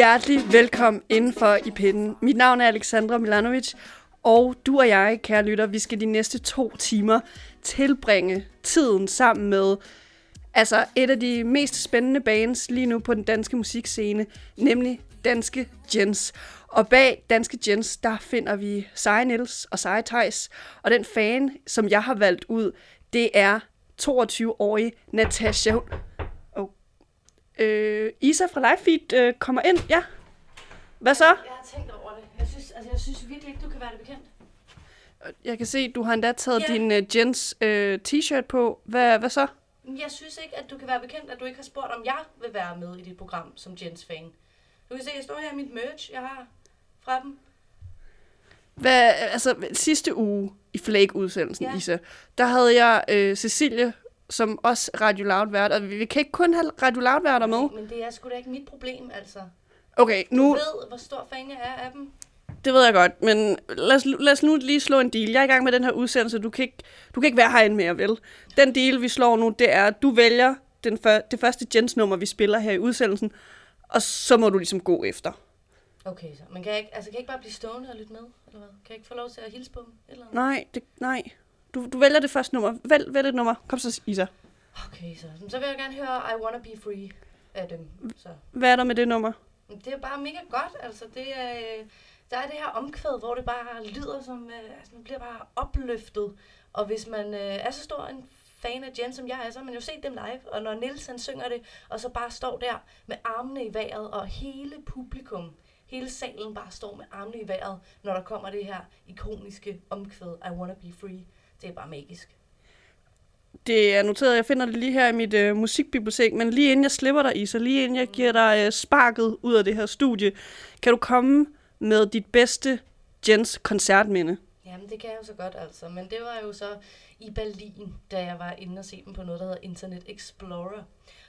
Hjertelig velkommen indenfor i pinden. Mit navn er Alexandra Milanovic, og du og jeg, kære lytter, vi skal de næste to timer tilbringe tiden sammen med altså et af de mest spændende bands lige nu på den danske musikscene, nemlig Danske Jens. Og bag Danske Jens, der finder vi Seje Niels og Seje Theis, Og den fan, som jeg har valgt ud, det er 22-årige Natasha. Øh, Isa fra Livefeed øh, kommer ind. Ja. Hvad så? Jeg har tænkt over det. Jeg synes, altså, jeg synes virkelig ikke, du kan være det bekendt. Jeg kan se, du har endda taget Ja. din uh, Jens uh, t-shirt på. Hvad, hvad så? Jeg synes ikke, at du kan være bekendt, at du ikke har spurgt, om jeg vil være med i dit program som Jens-fan. Du kan se, jeg står her i mit merch, jeg har fra dem. Hvad, altså, sidste uge i Flake-udsendelsen. Ja. Isa, der havde jeg øh, Cecilie, som også Radio Loud vært, og vi vi kan ikke kun have Radio Loud værter med. Men det er sgu da ikke mit problem, altså. Okay, Du nu, ved, hvor stor fan jeg er af dem. det ved jeg godt, men lad os, lad os nu lige slå en deal. Jeg er i gang med den her udsendelse, du kan ikke, du kan ikke være herinde mere, vel? Den deal, vi slår nu, det er, at du vælger den før, det første Jens-nummer, vi spiller her i udsendelsen, og så må du ligesom gå efter. Okay, så. Men kan jeg ikke, altså, kan jeg ikke bare blive stående og lytte med? Eller hvad? Kan jeg ikke få lov til at hilse på dem? Eller andet? Nej, det, nej. Du, du vælger det første nummer. Vælg, vælg et nummer. Kom så, Isa. Okay, så. Så vil jeg gerne høre I Wanna Be Free af dem. Så. Hvad er der med det nummer? Det er bare mega godt, altså det er, øh, der er det her omkvæd, hvor det bare lyder som, øh, altså man bliver bare opløftet, og hvis man øh, er så stor en fan af Jen, som jeg er, så har man jo set dem live, og når Nils han synger det, og så bare står der med armene i vejret, og hele publikum, hele salen bare står med armene i vejret, når der kommer det her ikoniske omkvæd, I Wanna Be Free, det er bare magisk. Det er noteret, jeg finder det lige her i mit øh, musikbibliotek, men lige inden jeg slipper dig, Isa, lige inden jeg giver dig øh, sparket ud af det her studie, kan du komme med dit bedste Jens koncertminde? Jamen, det kan jeg jo så godt, altså. Men det var jo så i Berlin, da jeg var inde og se dem på noget, der hedder Internet Explorer,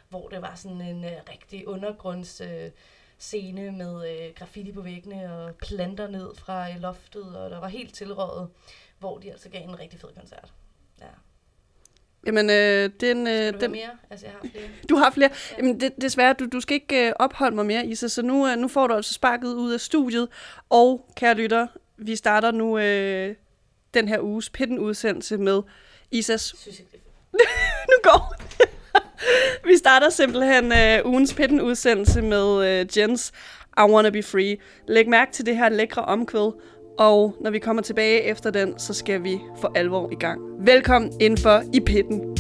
hvor det var sådan en øh, rigtig undergrunds øh, scene med øh, graffiti på væggene og planter ned fra øh, loftet, og der var helt tilrådet, hvor de altså gav en rigtig fed koncert. Ja. Jamen, øh, den, øh, Skal du den, mere? Altså, jeg har flere. du har flere. Ja. Jamen, det, desværre, du, du skal ikke øh, opholde mig mere, Isa, så nu, øh, nu får du altså sparket ud af studiet. Og, kære lytter, vi starter nu øh, den her uges Pitten-udsendelse med Isas Jeg synes ikke, det nu går. Vi starter simpelthen øh, ugens pitten udsendelse med øh, Jens I Wanna Be Free. Læg mærke til det her lækre omkvæd, og når vi kommer tilbage efter den, så skal vi for alvor i gang. Velkommen indenfor i pitten.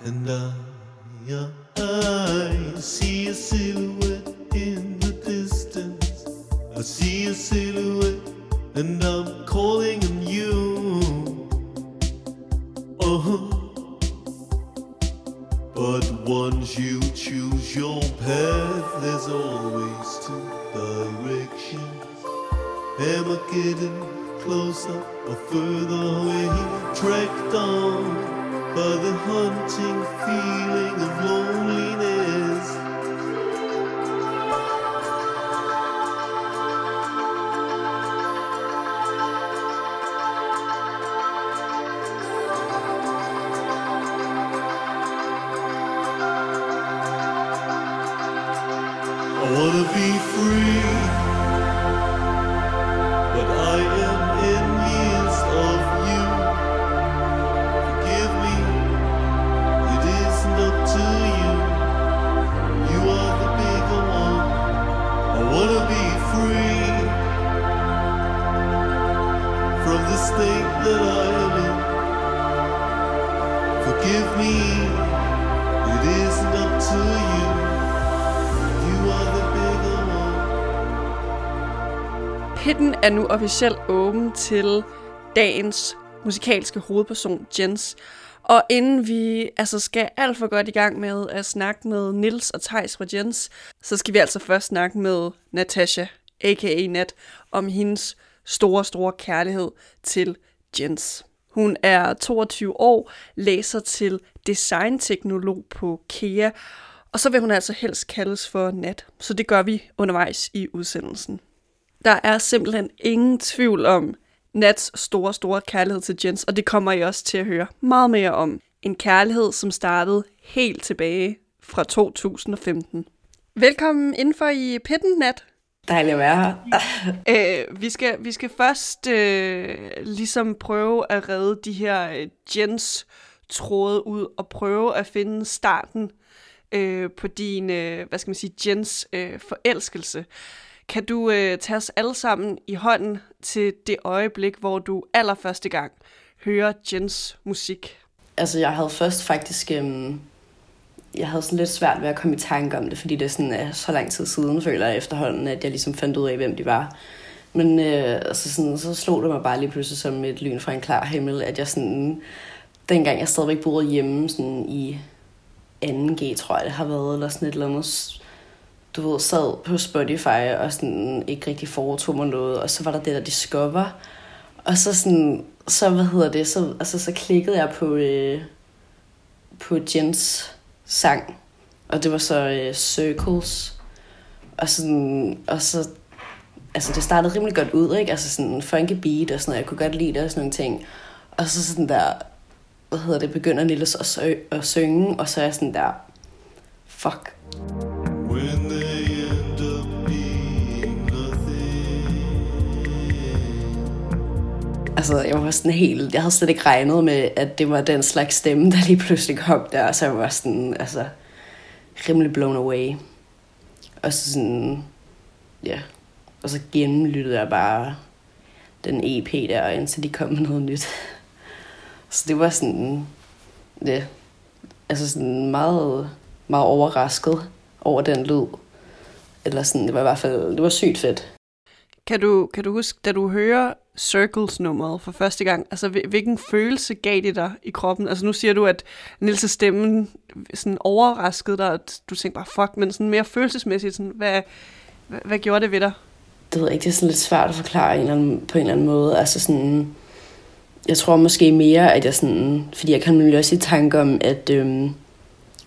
And I, I see a silhouette in the distance. I see a silhouette and I'm calling on you. Uh huh. But once you choose your path, there's always two directions. Am I getting closer or further away? Tracked down by the haunting feeling of loneliness. Pitten er nu officielt åben til dagens musikalske hovedperson, Jens. Og inden vi altså skal alt for godt i gang med at snakke med Nils og Tejs fra Jens, så skal vi altså først snakke med Natasha, a.k.a. Nat, om hendes store, store kærlighed til Jens. Hun er 22 år, læser til designteknolog på KEA, og så vil hun altså helst kaldes for Nat, så det gør vi undervejs i udsendelsen. Der er simpelthen ingen tvivl om Nats store, store kærlighed til Jens, og det kommer I også til at høre meget mere om. En kærlighed, som startede helt tilbage fra 2015. Velkommen indenfor i pitten, Nat. Dejligt at være her. Øh, vi, skal, vi skal først øh, ligesom prøve at redde de her øh, Jens tråde ud og prøve at finde starten øh, på din, øh, hvad skal man sige, Jens øh, forelskelse. Kan du øh, tage os alle sammen i hånden til det øjeblik, hvor du allerførste gang hører Jens musik? Altså, jeg havde først faktisk... Øhm, jeg havde sådan lidt svært ved at komme i tanke om det, fordi det er sådan, er så lang tid siden, føler jeg efterhånden, at jeg ligesom fandt ud af, hvem de var. Men øh, altså sådan, så slog det mig bare lige pludselig som et lyn fra en klar himmel, at jeg sådan... Dengang jeg stadigvæk boede hjemme sådan i 2G, tror jeg det har været, eller sådan et eller andet du ved, sad på Spotify og sådan ikke rigtig foretog mig noget, og så var der det der Discover, og så sådan, så hvad hedder det, så, altså, så klikkede jeg på, øh, på Jens sang, og det var så øh, Circles, og sådan, og så, altså det startede rimelig godt ud, ikke, altså sådan funky beat og sådan noget, jeg kunne godt lide det og sådan nogle ting, og så sådan der, hvad hedder det, begynder Nils at, sø- at synge, og så er jeg sådan der, fuck, Altså, jeg var sådan helt... Jeg havde slet ikke regnet med, at det var den slags stemme, der lige pludselig kom der. Så jeg var sådan, altså, rimelig blown away. Og så sådan, ja. Og så gennemlyttede jeg bare den EP der, indtil de kom med noget nyt. Så det var sådan, ja, altså sådan meget, meget overrasket over den lyd. Eller sådan, det var i hvert fald, det var sygt fedt. Kan du, kan du huske, da du hører Circles-nummeret for første gang, altså hvilken følelse gav det dig i kroppen? Altså nu siger du, at Nils' stemmen sådan overraskede dig, at du tænkte bare, fuck, men sådan mere følelsesmæssigt, sådan, hvad, hvad, hvad gjorde det ved dig? det ved jeg ikke, det er sådan lidt svært at forklare en eller anden, på en eller anden måde. Altså sådan, jeg tror måske mere, at jeg sådan, fordi jeg kan nemlig også i tanke om, at øhm,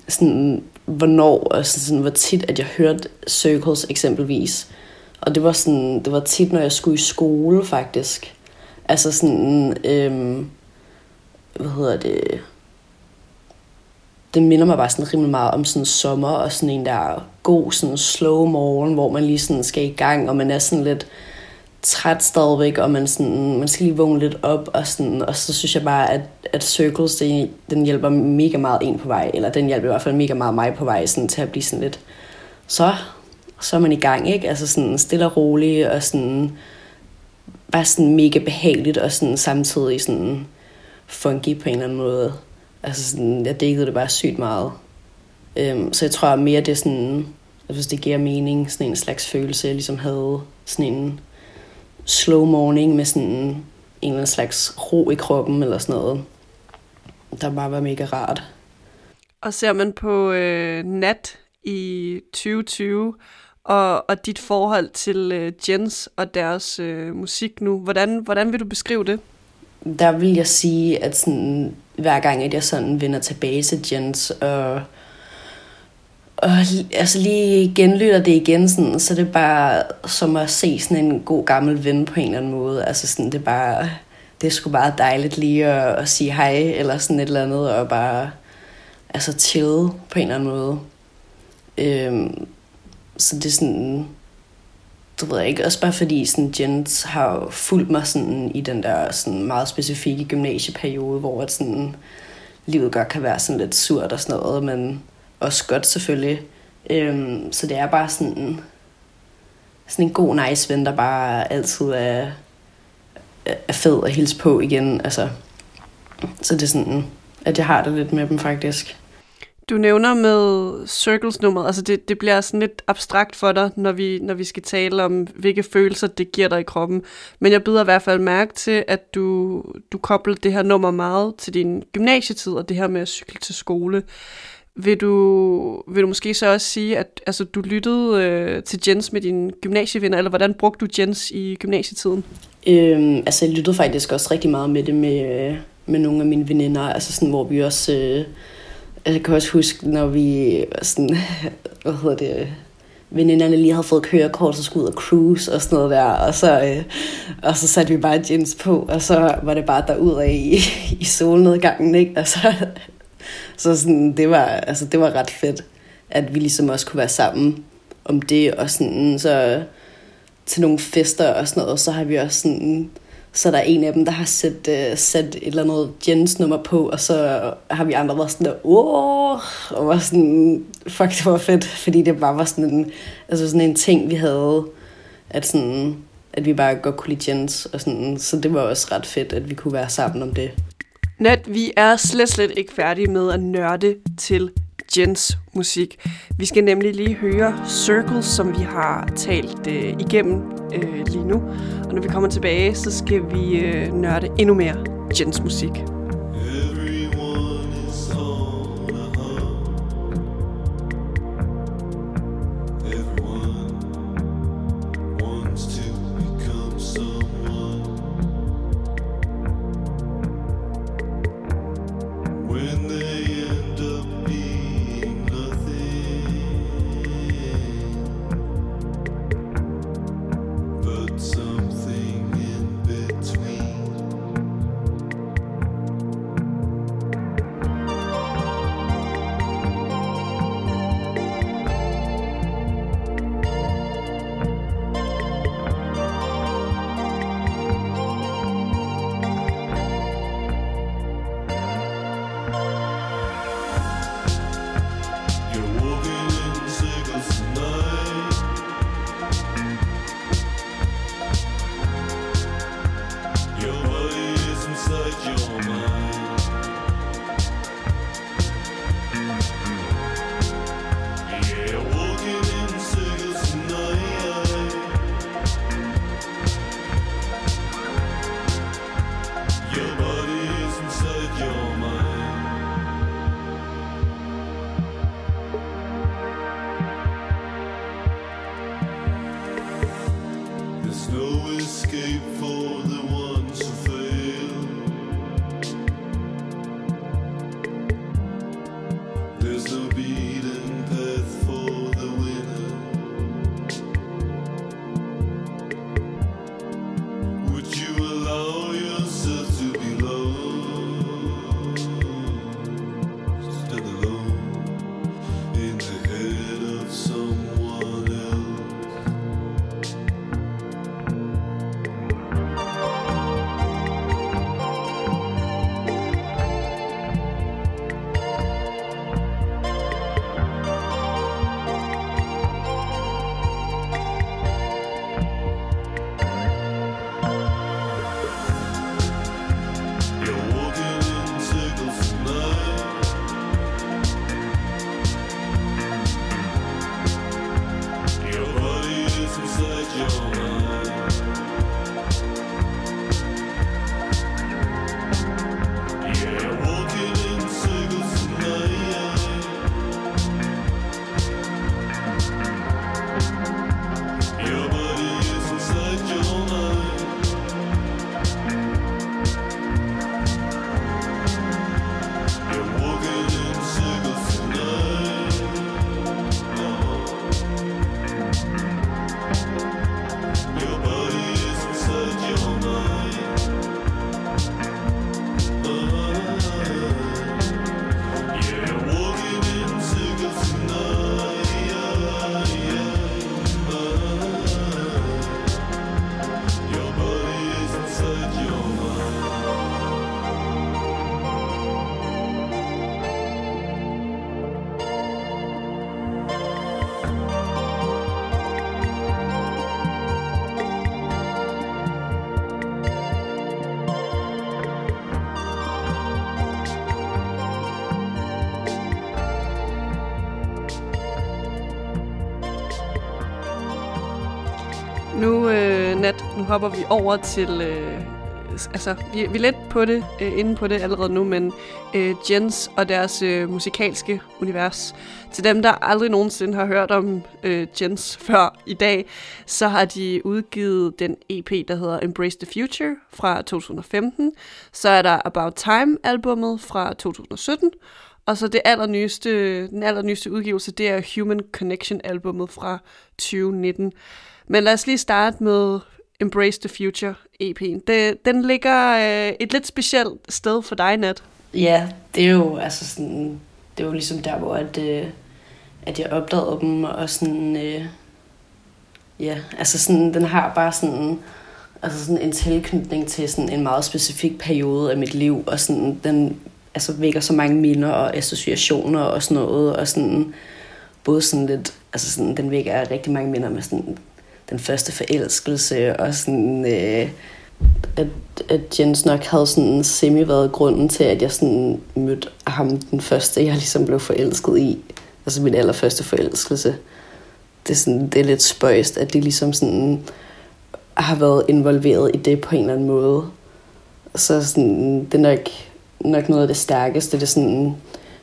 sådan, hvornår og sådan, sådan, hvor tit, at jeg hørte Circles eksempelvis. Og det var sådan, det var tit, når jeg skulle i skole faktisk. Altså sådan, øhm, hvad hedder det, det minder mig bare sådan rimelig meget om sådan sommer og sådan en der god sådan slow morgen, hvor man lige sådan skal i gang, og man er sådan lidt træt stadigvæk, og man, sådan, man skal lige vågne lidt op, og, sådan, og så synes jeg bare, at, at Circles, det, den hjælper mega meget en på vej, eller den hjælper i hvert fald mega meget mig på vej, sådan, til at blive sådan lidt, så, så er man i gang, ikke? Altså sådan stille og roligt, og sådan, bare sådan mega behageligt, og sådan samtidig sådan funky på en eller anden måde. Altså sådan, jeg dækkede det bare sygt meget. Øhm, så jeg tror mere, det er sådan hvis det giver mening, sådan en slags følelse, jeg ligesom havde sådan en slow morning med sådan en eller anden slags ro i kroppen eller sådan noget, der bare var mega rart. Og ser man på øh, nat i 2020, og, og dit forhold til øh, Jens og deres øh, musik nu, hvordan, hvordan vil du beskrive det? Der vil jeg sige, at sådan, hver gang, at jeg sådan vender tilbage til Jens, og, og altså lige genlytter det igen, sådan, så det er bare som at se sådan en god gammel ven på en eller anden måde. Altså sådan, det er bare, det er sgu bare dejligt lige at, at sige hej, eller sådan et eller andet, og bare altså chill på en eller anden måde. Øhm, så det er sådan, det ved ikke, også bare fordi sådan, Jens har fulgt mig sådan, i den der sådan, meget specifikke gymnasieperiode, hvor at, sådan, livet godt kan være sådan lidt surt og sådan noget, men også godt selvfølgelig. Øhm, så det er bare sådan, sådan en god nice ven, der bare altid er, er fed at hilse på igen. Altså, så det er sådan, at jeg har det lidt med dem faktisk. Du nævner med circles-nummeret, altså det, det bliver sådan lidt abstrakt for dig, når vi, når vi skal tale om, hvilke følelser det giver dig i kroppen. Men jeg byder i hvert fald mærke til, at du, du kobler det her nummer meget til din gymnasietid, og det her med at cykle til skole. Vil du, vil du måske så også sige, at altså, du lyttede øh, til Jens med dine gymnasievenner, eller hvordan brugte du Jens i gymnasietiden? Øhm, altså, jeg lyttede faktisk også rigtig meget med det med, øh, med nogle af mine veninder, altså sådan, hvor vi også... Øh, Altså, jeg kan også huske, når vi sådan, hvad hedder det, veninderne lige havde fået kørekort, så skulle ud og cruise og sådan noget der, og så, øh, og så satte vi bare jeans på, og så var det bare derudad i, i solnedgangen, ikke? Og så, så sådan, det var, altså, det var ret fedt, at vi ligesom også kunne være sammen om det, og sådan, så til nogle fester og sådan noget, så har vi også sådan, så der er en af dem, der har sat, uh, sat et eller andet Jens nummer på, og så har vi andre været sådan der, åh, og var sådan, fuck, det var fedt, fordi det bare var sådan en, altså sådan en ting, vi havde, at sådan, at vi bare godt kunne lide Jens, og sådan, så det var også ret fedt, at vi kunne være sammen om det. Nat, vi er slet, slet ikke færdige med at nørde til Jens musik. Vi skal nemlig lige høre Circles, som vi har talt øh, igennem øh, lige nu. Og når vi kommer tilbage, så skal vi øh, nørde endnu mere Jens musik. Nu øh, Nat, nu hopper vi over til... Øh, altså, vi, vi er lidt på det, øh, inde på det allerede nu, men øh, Jens og deres øh, musikalske univers. Til dem, der aldrig nogensinde har hørt om øh, Jens før i dag, så har de udgivet den EP, der hedder Embrace the Future fra 2015. Så er der About Time-albummet fra 2017, og så det allernyeste, den allernyeste udgivelse, det er Human Connection-albummet fra 2019. Men lad os lige starte med Embrace the Future EP'en. Det, den ligger øh, et lidt specielt sted for dig, Nat. Ja, det er jo altså sådan, det er jo ligesom der, hvor at, øh, at jeg opdagede dem, og sådan, øh, ja, altså sådan, den har bare sådan, altså sådan en tilknytning til sådan en meget specifik periode af mit liv, og sådan, den altså vækker så mange minder og associationer og sådan noget, og sådan, både sådan lidt, altså sådan, den vækker rigtig mange minder med sådan den første forelskelse, og sådan, øh, at, at Jens nok havde sådan semi været grunden til, at jeg sådan mødte ham den første, jeg ligesom blev forelsket i. Altså min allerførste forelskelse. Det er, sådan, det er lidt spøjst, at de ligesom sådan har været involveret i det på en eller anden måde. Så sådan, det er nok, nok noget af det stærkeste, det sådan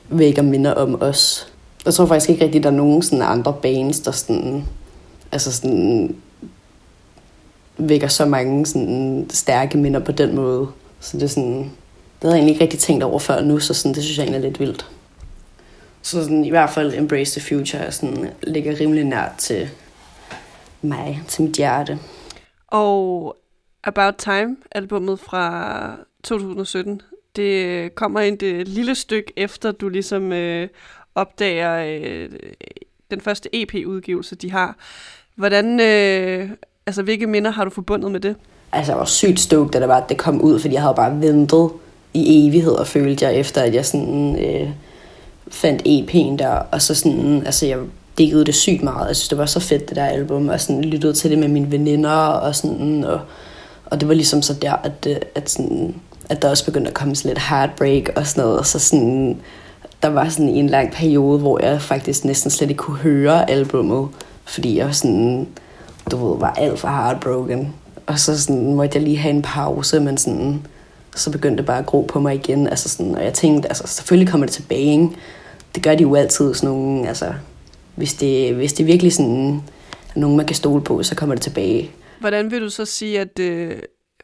vækker minder om os. Jeg tror faktisk ikke rigtig, der er nogen sådan andre bands, der sådan, altså sådan, vækker så mange sådan, stærke minder på den måde. Så det er sådan, det havde jeg egentlig ikke rigtig tænkt over før nu, så sådan, det synes jeg egentlig er lidt vildt. Så sådan, i hvert fald Embrace the Future sådan, ligger rimelig nært til mig, til mit hjerte. Og About Time, albummet fra 2017, det kommer ind det lille stykke efter, du ligesom øh, opdager øh, den første EP-udgivelse, de har. Hvordan, øh, altså hvilke minder har du forbundet med det? Altså, jeg var sygt stoked, da det, var, at det kom ud, fordi jeg havde bare ventet i evighed, og følte jeg, efter at jeg sådan, øh, fandt EP'en der, og så sådan, altså jeg diggede det sygt meget. Jeg synes, det var så fedt, det der album, og sådan lyttede til det med mine veninder, og sådan, og, og det var ligesom så der, at, øh, at, sådan, at der også begyndte at komme sådan lidt heartbreak og sådan noget, og så sådan, der var sådan en lang periode, hvor jeg faktisk næsten slet ikke kunne høre albummet, fordi jeg sådan, du ved, var alt for heartbroken. Og så sådan, måtte jeg lige have en pause, men sådan, så begyndte det bare at gro på mig igen. Altså sådan, og jeg tænkte, altså selvfølgelig kommer det tilbage, ikke? Det gør de jo altid sådan nogle, altså, hvis det, hvis det virkelig sådan, er nogen, man kan stole på, så kommer det tilbage. Hvordan vil du så sige, at øh,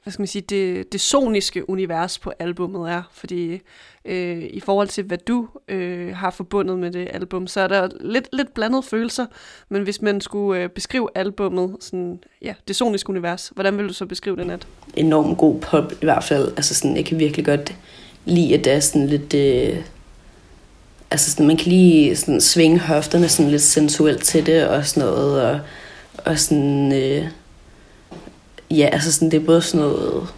hvad skal man sige, det, det soniske univers på albummet er? Fordi øh, i forhold til, hvad du øh, har forbundet med det album, så er der lidt, lidt blandede følelser. Men hvis man skulle øh, beskrive albummet, sådan, ja, det soniske univers, hvordan vil du så beskrive det, Nat? Enormt god pop i hvert fald. Altså sådan, jeg kan virkelig godt lide, at det er sådan lidt... Øh, altså sådan, man kan lige sådan svinge hofterne sådan lidt sensuelt til det og sådan noget. Og, og sådan... Øh, ja, altså sådan, det er både sådan noget,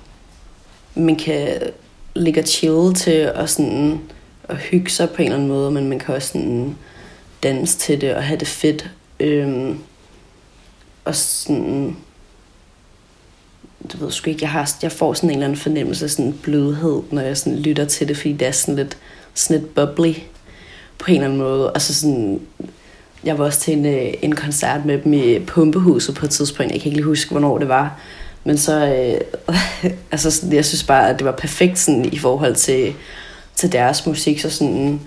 man kan ligge og chill til og sådan og hygge sig på en eller anden måde, men man kan også sådan danse til det og have det fedt. Øhm, og sådan, du ved sgu ikke, jeg, har, jeg får sådan en eller anden fornemmelse af sådan blødhed, når jeg sådan lytter til det, fordi det er sådan lidt, sådan lidt bubbly på en eller anden måde. Og så sådan, jeg var også til en, øh, en koncert med dem i Pumpehuset på et tidspunkt. Jeg kan ikke lige huske, hvornår det var. Men så, øh, altså sådan, jeg synes bare, at det var perfekt sådan, i forhold til, til deres musik. Så sådan,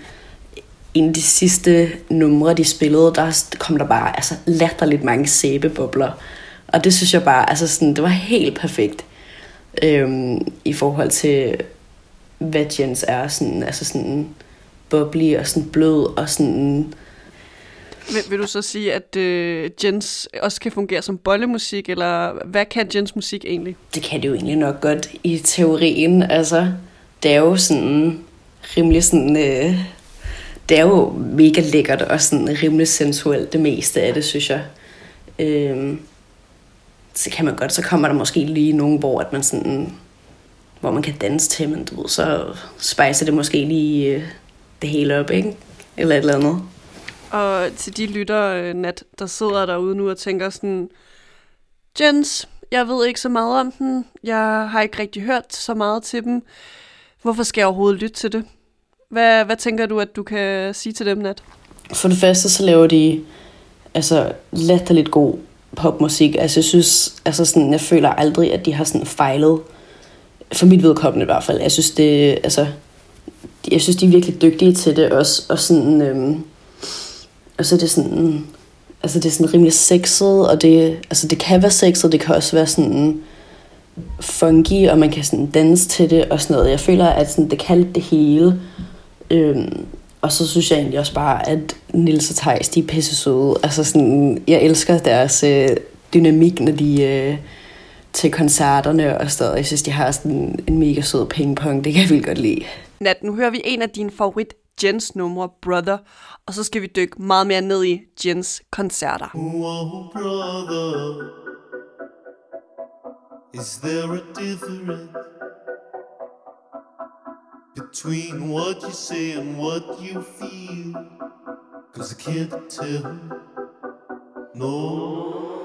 en af de sidste numre, de spillede, der kom der bare altså, latterligt mange sæbebobler. Og det synes jeg bare, altså sådan, det var helt perfekt. Øhm, I forhold til, hvad Jens er. Sådan, altså sådan bubbly og sådan blød og sådan vil, vil du så sige, at øh, Jens også kan fungere som bollemusik, eller hvad kan Jens musik egentlig? Det kan det jo egentlig nok godt i teorien. Altså, det er jo sådan rimelig sådan... Øh, det er jo mega lækkert og sådan rimelig sensuelt det meste af det, synes jeg. Øh, så kan man godt, så kommer der måske lige nogen, hvor at man sådan hvor man kan danse til, men du ved, så spejser det måske lige øh, det hele op, ikke? Eller et eller andet. Og til de lytter, øh, Nat, der sidder derude nu og tænker sådan, Jens, jeg ved ikke så meget om den. Jeg har ikke rigtig hørt så meget til dem. Hvorfor skal jeg overhovedet lytte til det? Hvad, hvad tænker du, at du kan sige til dem, Nat? For det første, så laver de altså latterligt god popmusik. Altså, jeg synes, altså sådan, jeg føler aldrig, at de har sådan fejlet. For mit vedkommende i hvert fald. Jeg synes, det, altså, jeg synes, de er virkelig dygtige til det også. Og sådan, øhm, og så er det sådan, altså det er sådan rimelig sexet, og det, altså det kan være sexet, det kan også være sådan funky, og man kan sådan danse til det og sådan noget. Jeg føler, at sådan, det kan det hele. Øhm, og så synes jeg egentlig også bare, at Nils og Thijs, de er pisse søde. Altså sådan, jeg elsker deres øh, dynamik, når de øh, til koncerterne og sådan noget. Jeg synes, de har sådan en mega sød pingpong. Det kan jeg vildt godt lide. Nat, nu hører vi en af dine favorit Jens numre, Brother, og så skal vi dykke meget mere ned i Jens koncerter. Oh, brother, is there a difference between what you say and what you feel? Cause I can't tell. No.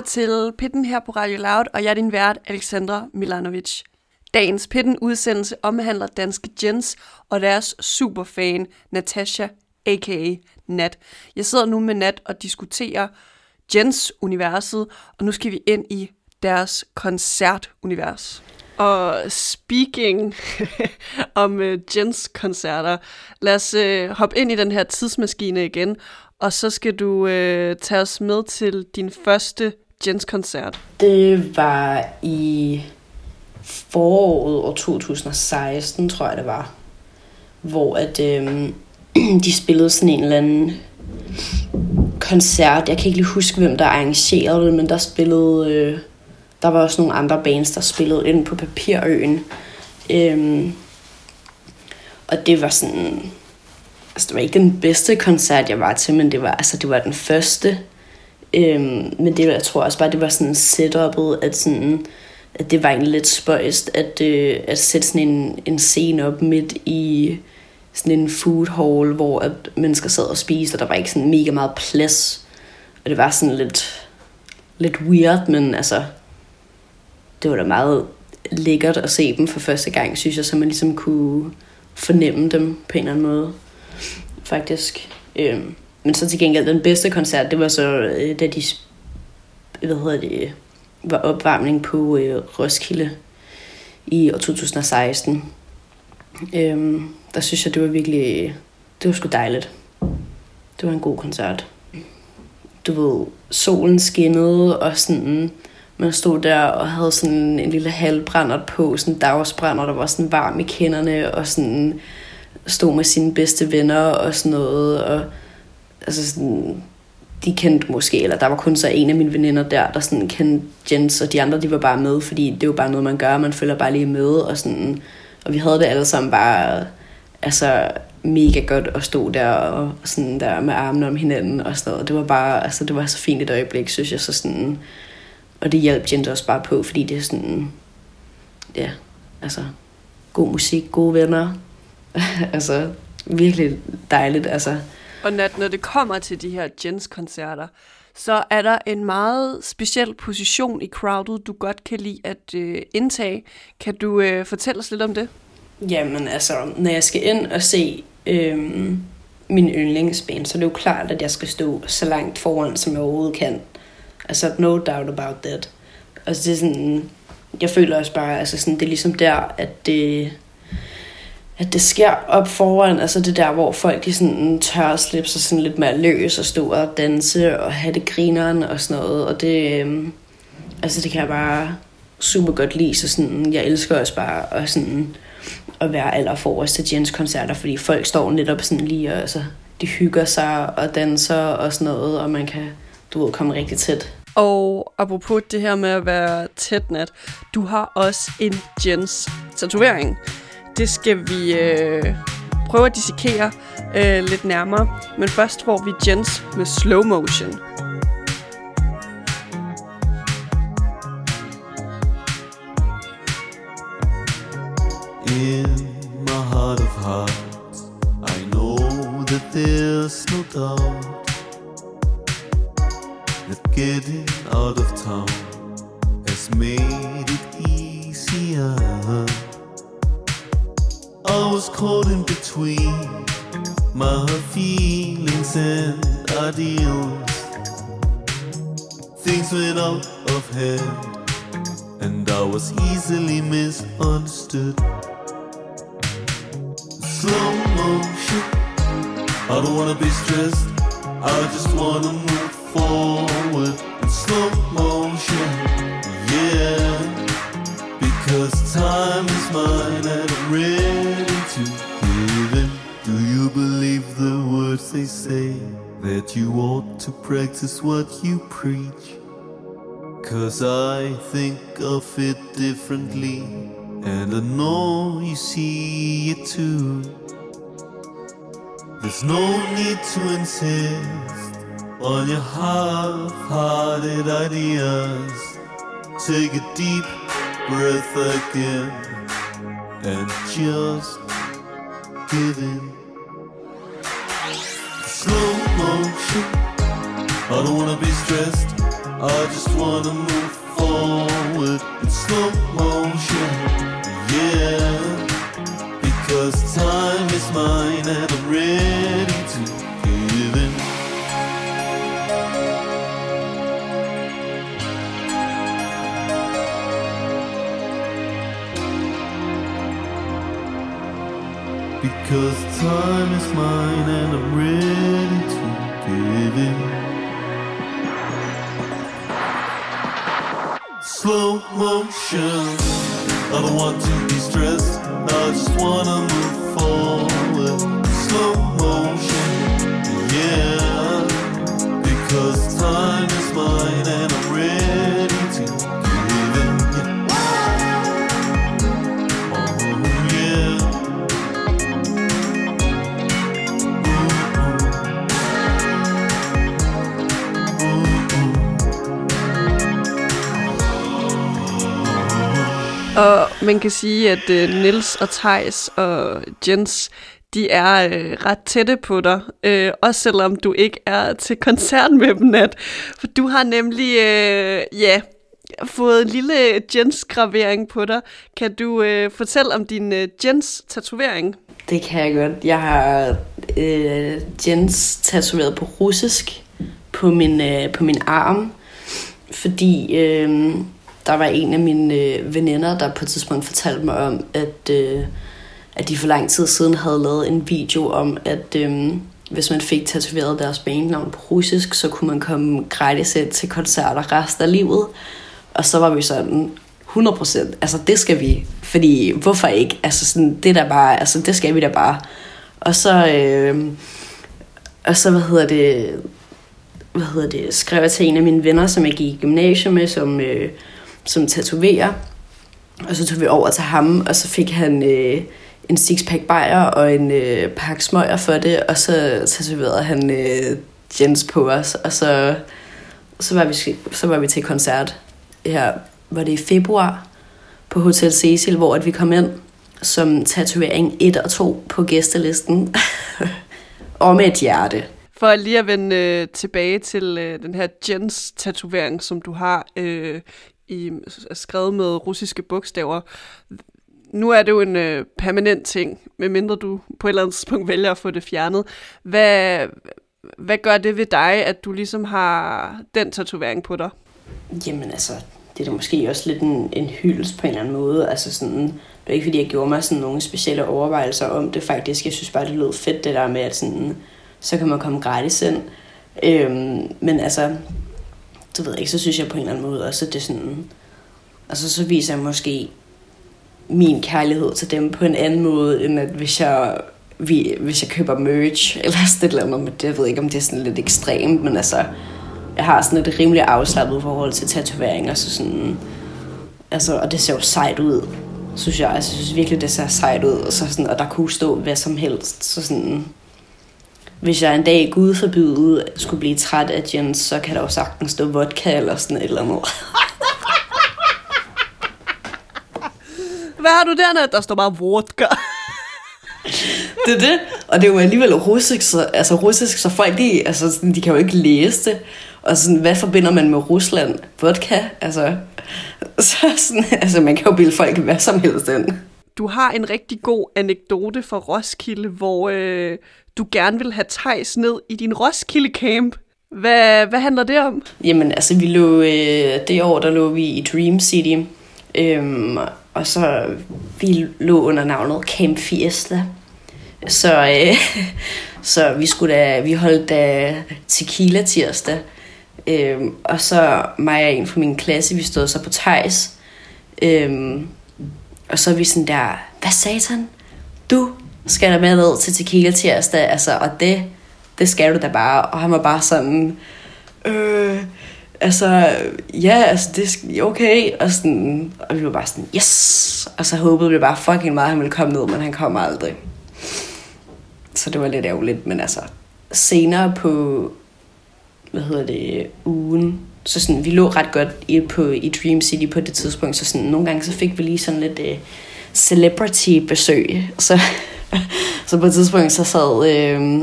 Lytter til Pitten her på Radio Loud, og jeg er din vært, Alexandra Milanovic. Dagens Pitten udsendelse omhandler danske Jens og deres superfan, Natasha, a.k.a. Nat. Jeg sidder nu med Nat og diskuterer Jens-universet, og nu skal vi ind i deres koncertunivers. Og speaking om øh, uh, Jens-koncerter, lad os uh, hoppe ind i den her tidsmaskine igen, og så skal du uh, tage os med til din første Jens-koncert. Det var i foråret år 2016, tror jeg det var, hvor at, øhm, de spillede sådan en eller anden koncert. Jeg kan ikke lige huske, hvem der arrangerede det, men der spillede... Øh, der var også nogle andre bands, der spillede ind på Papirøen. Øhm, og det var sådan... Altså, det var ikke den bedste koncert, jeg var til, men det var, altså, det var den første. Øhm, men det, jeg tror også bare, det var sådan setupet, at, sådan, at det var egentlig lidt spøjst, at, øh, at sætte sådan en, en scene op midt i sådan en food hall, hvor at mennesker sad og spiste, og der var ikke sådan mega meget plads. Og det var sådan lidt, lidt weird, men altså, det var da meget lækkert at se dem for første gang, synes jeg, så man ligesom kunne fornemme dem på en eller anden måde, faktisk. Øhm, men så til gengæld, den bedste koncert, det var så, øh, da de, hvad hedder det, var opvarmning på øh, Roskilde i år 2016. Øhm, der synes jeg, det var virkelig, det var sgu dejligt. Det var en god koncert. Du ved, solen skinnede, og sådan, man stod der og havde sådan en lille halvbrændert på, sådan en dagsbrænder, der var sådan varm i kinderne, og sådan stod med sine bedste venner og sådan noget, og altså sådan, de kendte måske, eller der var kun så en af mine veninder der, der sådan kendte Jens, og de andre, de var bare med, fordi det er jo bare noget, man gør, man følger bare lige med, og sådan, og vi havde det alle sammen bare, altså, mega godt at stå der og sådan der med armene om hinanden og sådan noget. Det var bare, altså det var så fint et øjeblik, synes jeg, så sådan, og det hjalp Jens også bare på, fordi det er sådan, ja, altså, god musik, gode venner, altså, virkelig dejligt, altså. Og Nat, når det kommer til de her Jens-koncerter, så er der en meget speciel position i crowdet, du godt kan lide at øh, indtage. Kan du øh, fortælle os lidt om det? Jamen altså, når jeg skal ind og se øh, min yndlingsband, så er det jo klart, at jeg skal stå så langt foran, som jeg overhovedet kan. Altså, no doubt about that. Altså, det er sådan, jeg føler også bare, altså sådan, det er ligesom der, at det, at det sker op foran, altså det der, hvor folk de sådan tør at slippe sig sådan lidt mere løs og stå og danse og have det grineren og sådan noget, og det, øhm, altså det kan jeg bare super godt lide, så sådan, jeg elsker også bare at sådan, at være aller forrest til Jens koncerter, fordi folk står netop sådan lige og altså, de hygger sig og danser og sådan noget, og man kan, du ved, komme rigtig tæt. Og apropos det her med at være tæt nat, du har også en Jens tatovering. Det skal vi øh, prøve at dissekere øh, lidt nærmere, men først får vi Jens med slow motion. In my heart of hearts, I know that there's no doubt that getting out of town has made it easier. I was caught in between my feelings and ideals. Things went out of hand, and I was easily misunderstood. Slow motion. I don't wanna be stressed. I just wanna move forward in slow motion. Yeah, because time is mine and I'm ready to give it. Do you believe the words they say that you ought to practice what you preach? Cause I think of it differently, and I know you see it too. There's no need to insist on your half hearted ideas. Take a deep breath again and just give in. Slow motion. I don't wanna be stressed. I just wanna move forward in slow motion. Yeah, because time is mine and I'm ready Because time is mine and I'm ready to give in. Slow motion. I don't want to be stressed. I just wanna move Og man kan sige, at øh, uh, Nils og Tejs og Jens, de er øh, ret tætte på dig, øh, også selvom du ikke er til koncert med dem nat. For du har nemlig, øh, ja, fået en lille Jens-gravering på dig. Kan du øh, fortælle om din øh, Jens-tatovering? Det kan jeg godt. Jeg har øh, Jens tatoveret på russisk på min, øh, på min arm, fordi øh, der var en af mine øh, veninder, der på et tidspunkt fortalte mig om, at, øh, at de for lang tid siden havde lavet en video om, at øh, hvis man fik tatoveret deres bandnavn på russisk, så kunne man komme gratis ind til koncerter resten af livet. Og så var vi sådan, 100%, altså det skal vi, fordi hvorfor ikke, altså sådan, det der bare, altså det skal vi da bare. Og så, øh, og så, hvad hedder det, hvad hedder det, skrev jeg til en af mine venner, som jeg gik i gymnasiet med, som, øh, som tatoverer. Og så tog vi over til ham, og så fik han øh, en sixpack bajer og en øh, pakke smøger for det, og så tatoverede han øh, Jens på os, og så, så, var vi, så var vi til koncert her, var det i februar, på Hotel Cecil, hvor at vi kom ind som tatovering 1 og 2 på gæstelisten. og med et hjerte. For lige at vende øh, tilbage til øh, den her Jens-tatovering, som du har øh, i, skrevet med russiske bogstaver. Nu er det jo en øh, permanent ting, medmindre du på et eller andet tidspunkt vælger at få det fjernet. Hvad, hvad gør det ved dig, at du ligesom har den tatovering på dig? Jamen altså, det er da måske også lidt en, en hyldest på en eller anden måde. Altså sådan, det er ikke fordi, jeg gjorde mig sådan nogle specielle overvejelser om det faktisk. Jeg synes bare, det lød fedt, det der med, at sådan, så kan man komme gratis ind. Øhm, men altså, det ved jeg ikke, så synes jeg på en eller anden måde også, at det er sådan, altså så viser jeg måske min kærlighed til dem på en anden måde, end at hvis jeg, vi, hvis jeg køber merch, eller sådan et eller andet, men det, jeg ved ikke, om det er sådan lidt ekstremt, men altså, jeg har sådan et rimelig afslappet forhold til tatoveringer, så sådan, altså, og det ser jo sejt ud, synes jeg. Altså, jeg synes virkelig, det ser sejt ud, og, så sådan, og der kunne stå hvad som helst, så sådan, hvis jeg en dag, Gud forbyde, skulle blive træt af Jens, så kan der jo sagtens stå vodka eller sådan et eller andet. Hvad har du dernede? Der står bare vodka. det er det. Og det er jo alligevel russisk, så, altså russisk, så folk, de, altså, sådan, de kan jo ikke læse det. Og sådan, hvad forbinder man med Rusland? Vodka? Altså, så sådan, altså man kan jo bilde folk hvad som helst ind. Du har en rigtig god anekdote fra Roskilde, hvor øh, du gerne vil have Tejs ned i din Roskilde camp. Hvad, hvad handler det om? Jamen, altså, vi lå, øh, det år, der lå vi i Dream City. Øhm, og så, vi lå under navnet Camp Fiesta. Så, øh, så vi skulle da, vi holdt da tequila tirsdag. Øhm, og så mig og en fra min klasse, vi stod så på Tejs. Øhm, og så er vi sådan der, hvad satan? Du skal da med ned til tequila tirsdag, altså, og det, det skal du da bare. Og han var bare sådan, øh, altså, ja, altså, det er okay. Og, sådan, og vi var bare sådan, yes! Og så håbede vi bare fucking meget, at han ville komme ned, men han kom aldrig. Så det var lidt ærgerligt, men altså, senere på, hvad hedder det, ugen, så sådan, vi lå ret godt i, på, i Dream City på det tidspunkt, så sådan, nogle gange så fik vi lige sådan lidt uh, celebrity besøg. Så, så på et tidspunkt så sad, øh,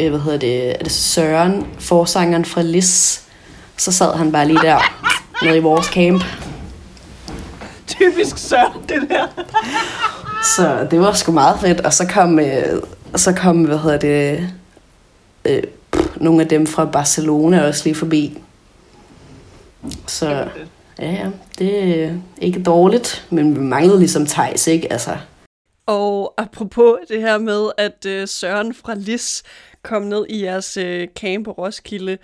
øh, hvad hedder det, er det Søren, forsangeren fra Lis, så sad han bare lige der, nede i vores camp. Typisk Søren, det der. Så det var sgu meget fedt, og så kom, øh, så kom hvad hedder det, øh, nogle af dem fra Barcelona også lige forbi. Så ja, ja, det er ikke dårligt, men vi manglede ligesom Thijs, ikke? Altså. Og apropos det her med, at øh, Søren fra Lis kom ned i jeres øh, camp på Roskilde,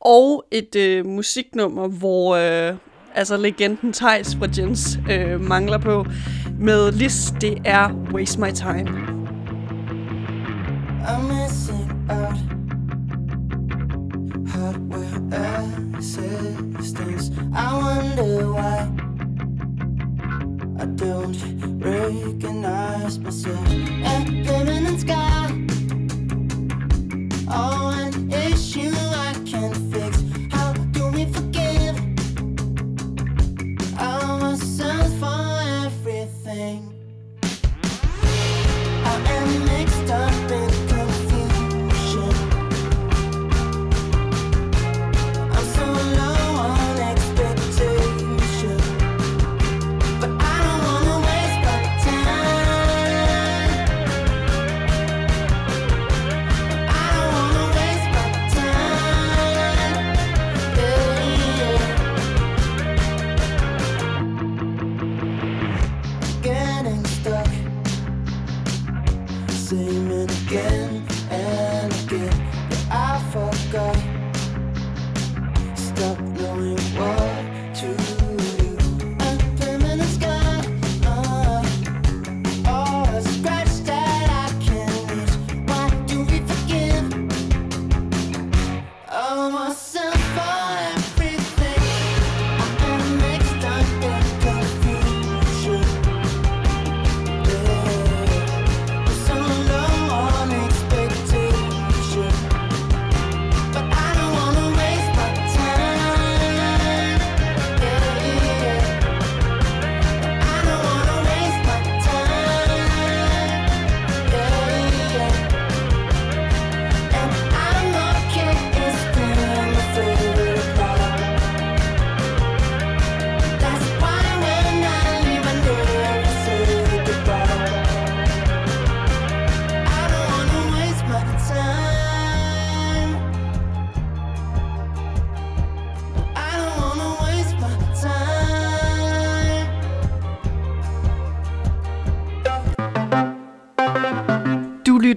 og et øh, musiknummer, hvor øh, altså legenden Thijs fra Jens øh, mangler på med Lis, det er Waste My Time. I'm missing out Hardware assistance. I wonder why I don't recognize myself. Evidence sky. Oh, an issue I can fix. How do we forgive? For everything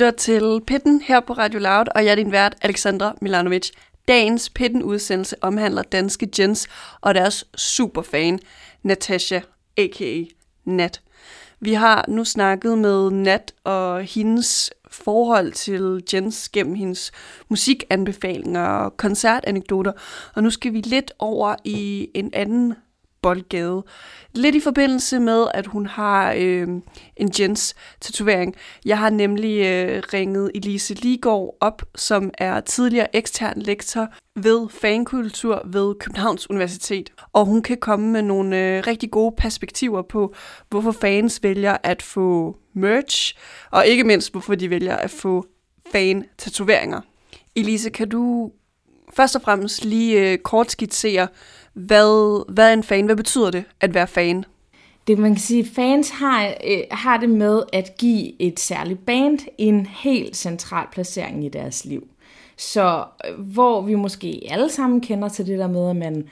lytter til Pitten her på Radio Loud, og jeg er din vært, Alexandra Milanovic. Dagens Pitten-udsendelse omhandler danske gens og deres superfan, Natasha, a.k.a. Nat. Vi har nu snakket med Nat og hendes forhold til Jens gennem hendes musikanbefalinger og koncertanekdoter, og nu skal vi lidt over i en anden boldgade. Lidt i forbindelse med, at hun har øh, en Jens tatovering. Jeg har nemlig øh, ringet Elise Ligård op, som er tidligere ekstern lektor ved fankultur ved Københavns Universitet. Og hun kan komme med nogle øh, rigtig gode perspektiver på, hvorfor fans vælger at få merch, og ikke mindst, hvorfor de vælger at få fan-tatoveringer. Elise, kan du først og fremmest lige øh, kort skitsere, hvad, hvad er en fan? Hvad betyder det at være fan? Det man kan sige, fans har, øh, har det med at give et særligt band en helt central placering i deres liv. Så øh, hvor vi måske alle sammen kender til det der med, at man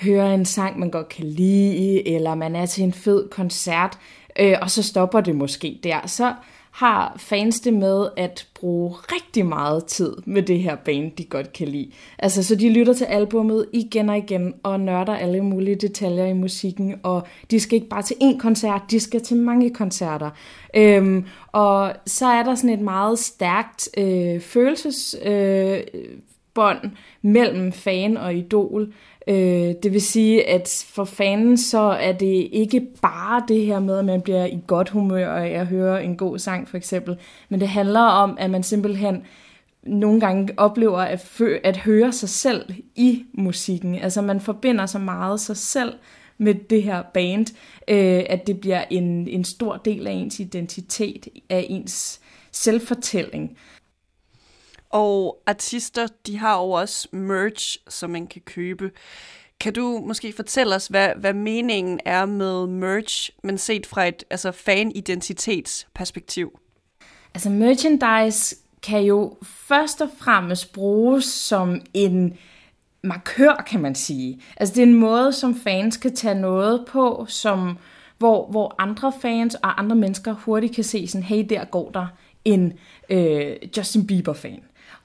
hører en sang, man godt kan lide, eller man er til en fed koncert, øh, og så stopper det måske der, så har fans det med at bruge rigtig meget tid med det her band, de godt kan lide. Altså, så de lytter til albummet igen og igen, og nørder alle mulige detaljer i musikken, og de skal ikke bare til én koncert, de skal til mange koncerter. Øhm, og så er der sådan et meget stærkt øh, følelses... øh, bånd mellem fan og idol, Øh, det vil sige, at for fanen så er det ikke bare det her med, at man bliver i godt humør af at høre en god sang for eksempel, men det handler om, at man simpelthen nogle gange oplever at, fø- at høre sig selv i musikken. Altså man forbinder så meget sig selv med det her band, øh, at det bliver en, en stor del af ens identitet, af ens selvfortælling. Og artister, de har jo også merch, som man kan købe. Kan du måske fortælle os, hvad, hvad meningen er med merch, men set fra et altså fanidentitetsperspektiv? Altså merchandise kan jo først og fremmest bruges som en markør, kan man sige. Altså det er en måde, som fans kan tage noget på, som, hvor, hvor andre fans og andre mennesker hurtigt kan se sådan, hey, der går der en øh, Justin Bieber-fan.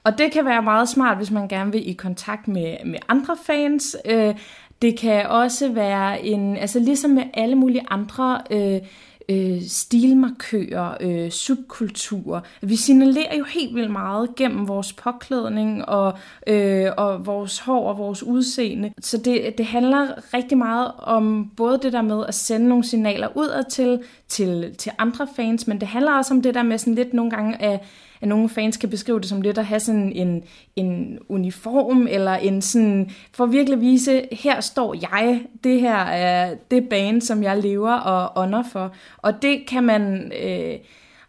Og det kan være meget smart, hvis man gerne vil i kontakt med, med andre fans. Øh, det kan også være en, altså ligesom med alle mulige andre øh, øh, stilmarkører, øh, subkulturer. Vi signalerer jo helt vildt meget gennem vores påklædning og, øh, og vores hår og vores udseende. Så det, det handler rigtig meget om både det der med at sende nogle signaler udad til, til, til andre fans, men det handler også om det der med sådan lidt nogle gange at at nogle fans kan beskrive det som lidt at have sådan en, en uniform, eller en sådan, for at virkelig vise, her står jeg, det her er det bane, som jeg lever og ånder for. Og det kan man øh,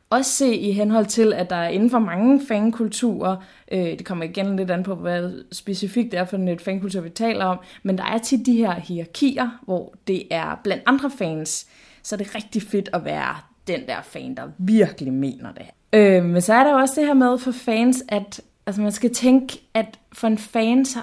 også se i henhold til, at der er inden for mange fankulturer, øh, det kommer igen lidt an på, hvad specifikt det er for den fankultur, vi taler om, men der er tit de her hierarkier, hvor det er blandt andre fans, så er det rigtig fedt at være den der fan, der virkelig mener det. Øh, men så er der også det her med for fans, at altså man skal tænke, at for en fan, så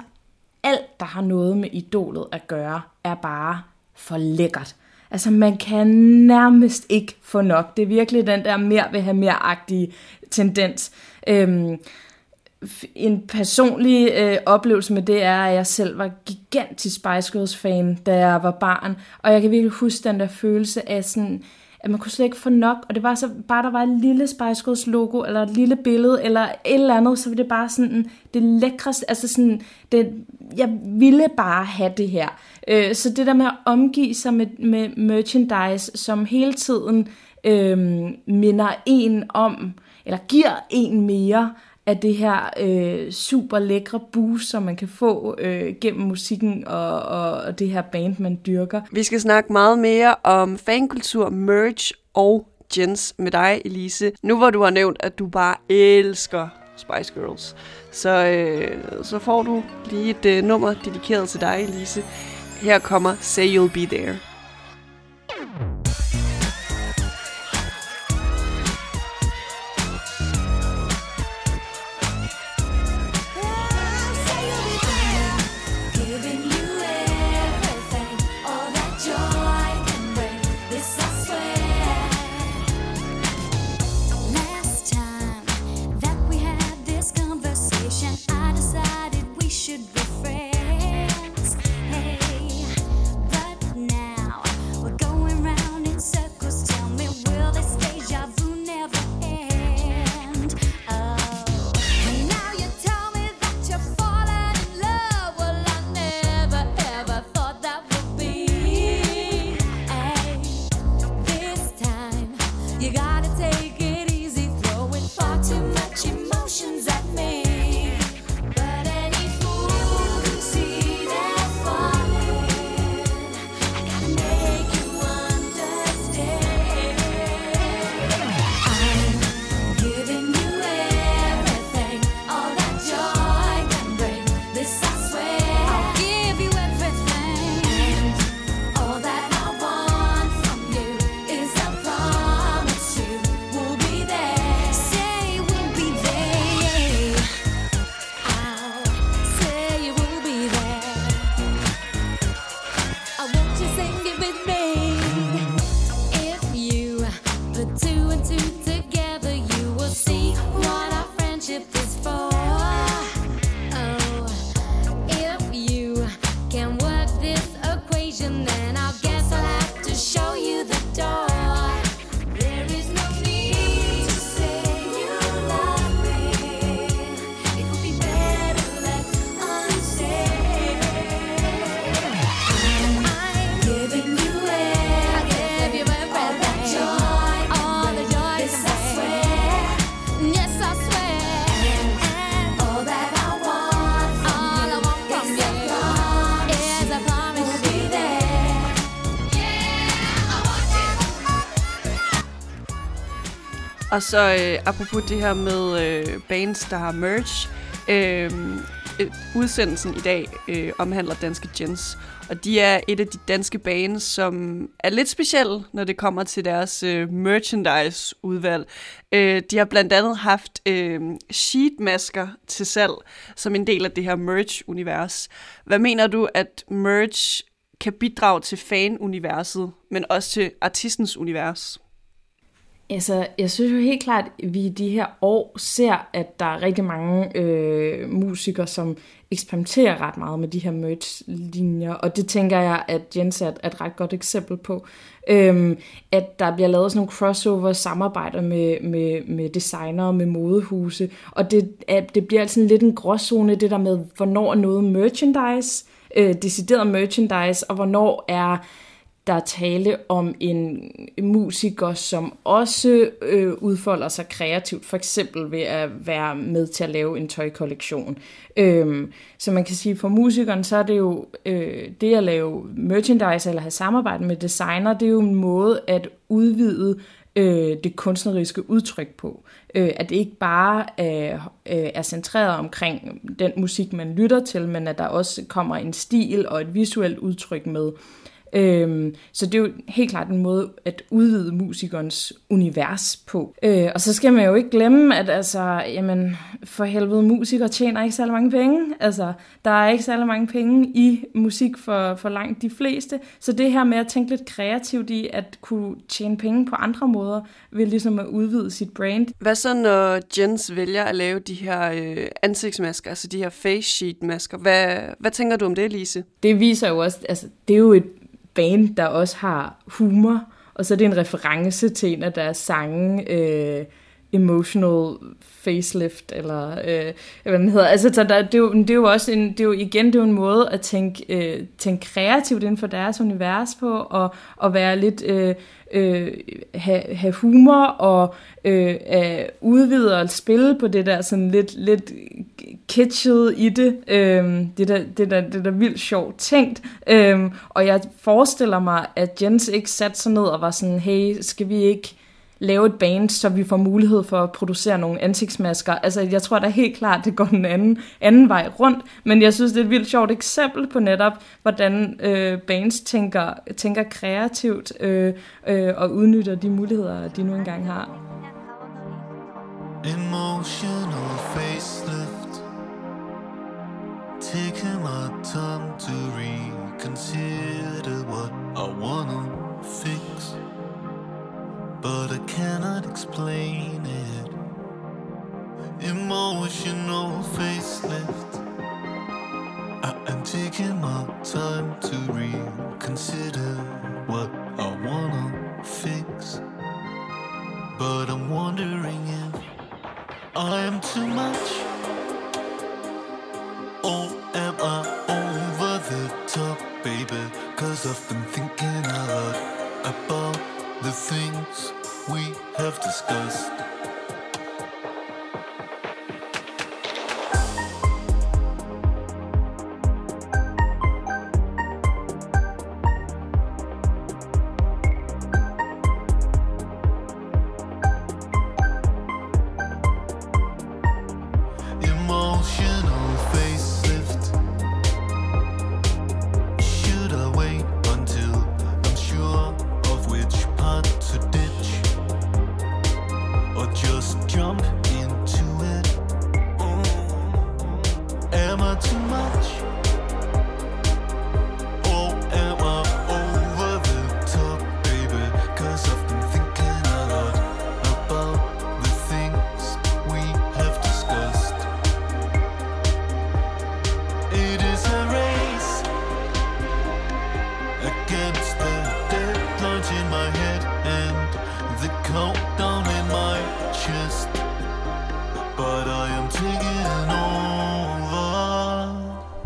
alt, der har noget med idolet at gøre, er bare for lækkert. Altså, man kan nærmest ikke få nok. Det er virkelig den der mere vil have mere-agtige tendens. Øhm, en personlig øh, oplevelse med det er, at jeg selv var gigantisk Spice Girls fan, da jeg var barn. Og jeg kan virkelig huske den der følelse af sådan, at man kunne slet ikke få nok. Og det var så bare, der var et lille Spice Girls logo, eller et lille billede, eller et eller andet, så var det bare sådan det lækreste. Altså sådan, det, jeg ville bare have det her. Øh, så det der med at omgive sig med, med merchandise, som hele tiden øh, minder en om, eller giver en mere af det her øh, super lækre boost, som man kan få øh, gennem musikken og, og, og det her band, man dyrker. Vi skal snakke meget mere om fankultur, merch og gens med dig, Elise. Nu hvor du har nævnt, at du bare elsker Spice Girls, så, øh, så får du lige et øh, nummer dedikeret til dig, Elise. Her kommer Say You'll Be There. Og så øh, apropos det her med øh, bands, der har merch. Øh, øh, udsendelsen i dag øh, omhandler Danske Gens. Og de er et af de danske bands, som er lidt specielle, når det kommer til deres øh, merchandise-udvalg. Øh, de har blandt andet haft øh, sheetmasker til salg som en del af det her merch-univers. Hvad mener du, at merch kan bidrage til fan-universet, men også til artistens univers? Altså, jeg synes jo helt klart, at vi i de her år ser, at der er rigtig mange øh, musikere, som eksperimenterer ret meget med de her merch-linjer, og det tænker jeg, at Jens er et, er et ret godt eksempel på. Øhm, at der bliver lavet sådan nogle crossover samarbejder med, med, med designere, med modehuse, og det, at det bliver altså lidt en gråzone, det der med, hvornår er noget merchandise, øh, decideret merchandise, og hvornår er der er tale om en musiker, som også øh, udfolder sig kreativt, for eksempel ved at være med til at lave en tøjkollektion. Øhm, så man kan sige, for musikeren, så er det jo øh, det at lave merchandise eller have samarbejde med designer, det er jo en måde at udvide øh, det kunstneriske udtryk på. Øh, at det ikke bare øh, øh er centreret omkring den musik, man lytter til, men at der også kommer en stil og et visuelt udtryk med. Øhm, så det er jo helt klart en måde at udvide musikernes univers på. Øh, og så skal man jo ikke glemme, at altså, jamen, for helvede, musikere tjener ikke særlig mange penge. Altså, der er ikke særlig mange penge i musik for, for langt de fleste. Så det her med at tænke lidt kreativt i at kunne tjene penge på andre måder, vil ligesom at udvide sit brand. Hvad så, når Jens vælger at lave de her øh, ansigtsmasker, altså de her face sheet masker? Hvad, hvad tænker du om det, Lise? det viser jo også, altså det er jo et band, der også har humor, og så er det en reference til en af deres sange, øh, Emotional Facelift, eller øh, hvad den hedder. Altså, så der, det, er jo, det er jo også en, det er jo igen, det er jo en måde at tænke, øh, tænke kreativt inden for deres univers på, og, og være lidt, øh, øh, have, have humor, og øh, øh, udvide og spille på det der sådan lidt, lidt kitschet i det. Øh, det, der, det, der, det der vildt sjovt tænkt. Øh, og jeg forestiller mig, at Jens ikke satte sig ned og var sådan, hey, skal vi ikke lave et band, så vi får mulighed for at producere nogle ansigtsmasker. Altså, jeg tror da helt klart, det går den anden, anden vej rundt, men jeg synes, det er et vildt sjovt eksempel på netop, hvordan øh, bands tænker, tænker kreativt øh, øh, og udnytter de muligheder, de nu engang har. Emotional facelift. Taking my time to read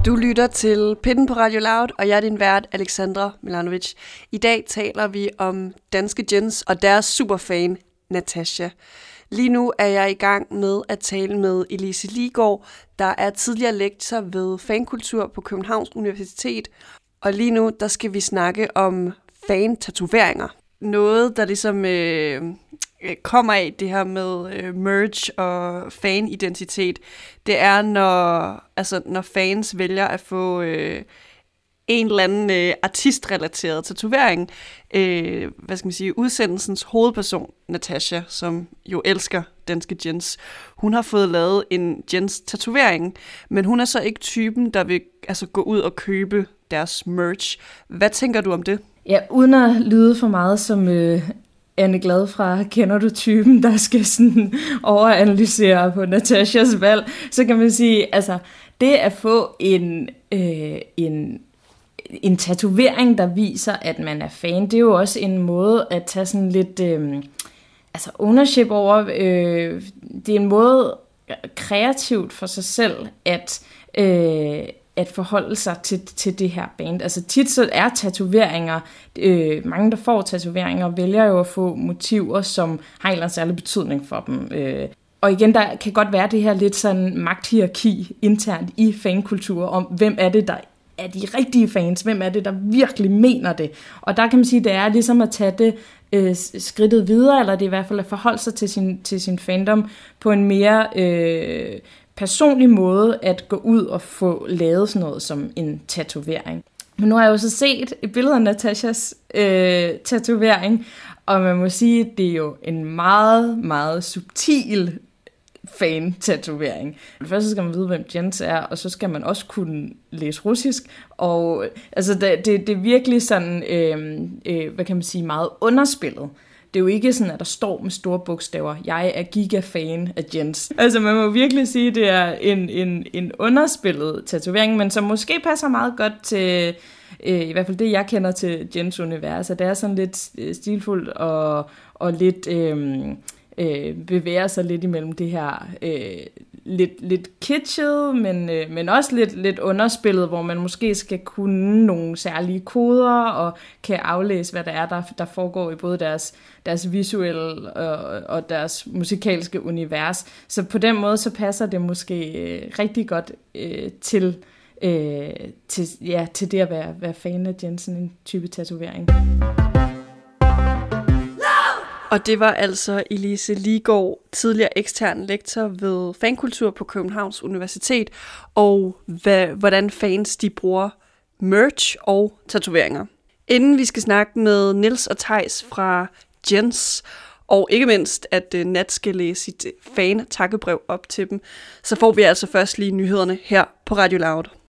Du lytter til Pinden på Radio Loud, og jeg er din vært, Alexandra Milanovic. I dag taler vi om danske Jens og deres superfan, Natasha. Lige nu er jeg i gang med at tale med Elise Ligård, der er tidligere lektor ved fankultur på Københavns Universitet. Og lige nu, der skal vi snakke om fan-tatoveringer. Noget, der ligesom øh, øh, kommer af det her med øh, merch og fanidentitet, det er, når, altså, når fans vælger at få øh, en eller anden øh, artistrelateret tatovering. Øh, hvad skal man sige, udsendelsens hovedperson, Natasha, som jo elsker danske Jens, hun har fået lavet en Jens tatovering, men hun er så ikke typen, der vil altså, gå ud og købe deres merch. Hvad tænker du om det? Ja, uden at lyde for meget som øh, Anne Glad fra Kender du typen, der skal sådan overanalysere på Natashas valg, så kan man sige, altså det at få en, øh, en, en tatovering, der viser, at man er fan, det er jo også en måde at tage sådan lidt øh, altså ownership over. Øh, det er en måde kreativt for sig selv at øh, at forholde sig til, til det her band. Altså tit så er tatoveringer, øh, mange der får tatoveringer, vælger jo at få motiver, som har en eller anden særlig betydning for dem. Øh, og igen, der kan godt være det her lidt sådan magthierarki internt i fankultur, om hvem er det, der er de rigtige fans, hvem er det, der virkelig mener det. Og der kan man sige, det er ligesom at tage det øh, skridtet videre, eller det er i hvert fald at forholde sig til sin, til sin fandom på en mere øh, personlig måde at gå ud og få lavet sådan noget som en tatovering. Men nu har jeg jo så set et billede af Natashas øh, tatovering, og man må sige, at det er jo en meget, meget subtil fan-tatovering. Først skal man vide, hvem Jens er, og så skal man også kunne læse russisk. Og altså, det, det, det er virkelig sådan, øh, øh, hvad kan man sige, meget underspillet. Det er jo ikke sådan, at der står med store bogstaver, jeg er gigafan af Jens. Altså man må virkelig sige, at det er en, en, en underspillet tatovering, men som måske passer meget godt til, øh, i hvert fald det, jeg kender til Jens univers. At det er sådan lidt øh, stilfuldt og, og lidt... Øh, øh, bevæger sig lidt imellem det her øh, lidt, lidt kitschet, men, øh, men også lidt, lidt underspillet, hvor man måske skal kunne nogle særlige koder og kan aflæse, hvad der er, der, der foregår i både deres, deres visuelle og, og deres musikalske univers. Så på den måde, så passer det måske øh, rigtig godt øh, til, øh, til, ja, til det at være, være fan af Jensen, en type tatovering. Og det var altså Elise Ligård, tidligere ekstern lektor ved fankultur på Københavns Universitet, og hvad, hvordan fans de bruger merch og tatoveringer. Inden vi skal snakke med Nils og Tejs fra Jens, og ikke mindst, at øh, Nat skal læse sit øh, fan-takkebrev op til dem, så får vi altså først lige nyhederne her på Radio Loud.